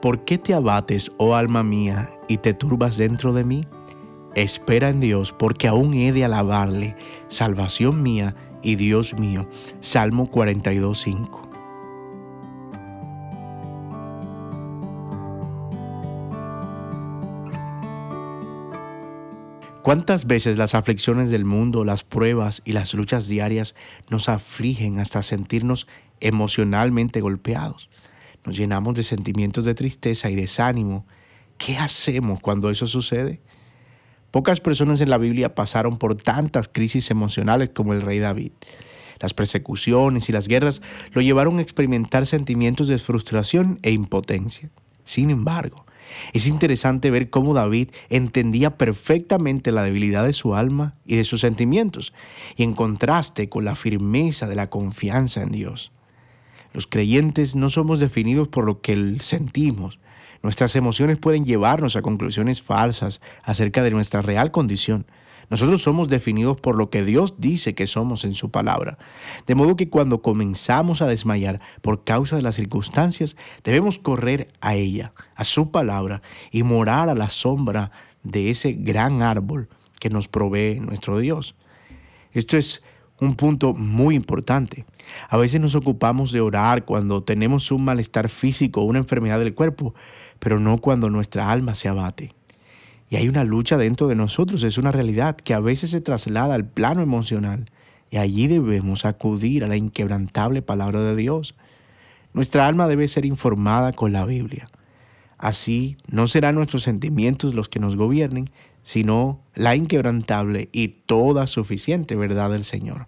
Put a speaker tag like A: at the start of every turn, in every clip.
A: ¿Por qué te abates, oh alma mía, y te turbas dentro de mí? Espera en Dios, porque aún he de alabarle, salvación mía y Dios mío. Salmo 42.5. ¿Cuántas veces las aflicciones del mundo, las pruebas y las luchas diarias nos afligen hasta sentirnos emocionalmente golpeados? Nos llenamos de sentimientos de tristeza y desánimo. ¿Qué hacemos cuando eso sucede? Pocas personas en la Biblia pasaron por tantas crisis emocionales como el rey David. Las persecuciones y las guerras lo llevaron a experimentar sentimientos de frustración e impotencia. Sin embargo, es interesante ver cómo David entendía perfectamente la debilidad de su alma y de sus sentimientos, y en contraste con la firmeza de la confianza en Dios. Los creyentes no somos definidos por lo que sentimos. Nuestras emociones pueden llevarnos a conclusiones falsas acerca de nuestra real condición. Nosotros somos definidos por lo que Dios dice que somos en su palabra. De modo que cuando comenzamos a desmayar por causa de las circunstancias, debemos correr a ella, a su palabra, y morar a la sombra de ese gran árbol que nos provee nuestro Dios. Esto es un punto muy importante. A veces nos ocupamos de orar cuando tenemos un malestar físico o una enfermedad del cuerpo, pero no cuando nuestra alma se abate. Y hay una lucha dentro de nosotros, es una realidad que a veces se traslada al plano emocional. Y allí debemos acudir a la inquebrantable palabra de Dios. Nuestra alma debe ser informada con la Biblia. Así no serán nuestros sentimientos los que nos gobiernen, sino la inquebrantable y toda suficiente verdad del Señor.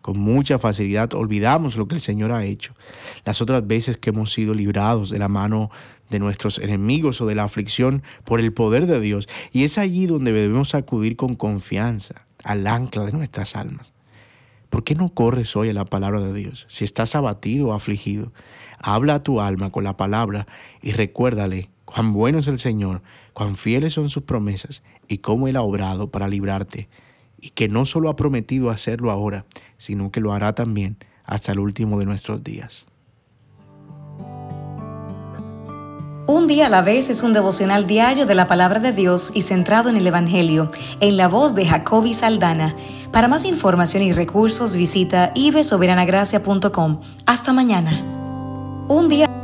A: Con mucha facilidad olvidamos lo que el Señor ha hecho. Las otras veces que hemos sido librados de la mano de nuestros enemigos o de la aflicción por el poder de Dios. Y es allí donde debemos acudir con confianza al ancla de nuestras almas. ¿Por qué no corres hoy a la palabra de Dios? Si estás abatido o afligido, habla a tu alma con la palabra y recuérdale cuán bueno es el Señor, cuán fieles son sus promesas y cómo Él ha obrado para librarte y que no solo ha prometido hacerlo ahora, sino que lo hará también hasta el último de nuestros días.
B: Un día a la vez es un devocional diario de la palabra de Dios y centrado en el Evangelio, en la voz de Jacobi Saldana. Para más información y recursos visita ibesoberanagracia.com. Hasta mañana. Un día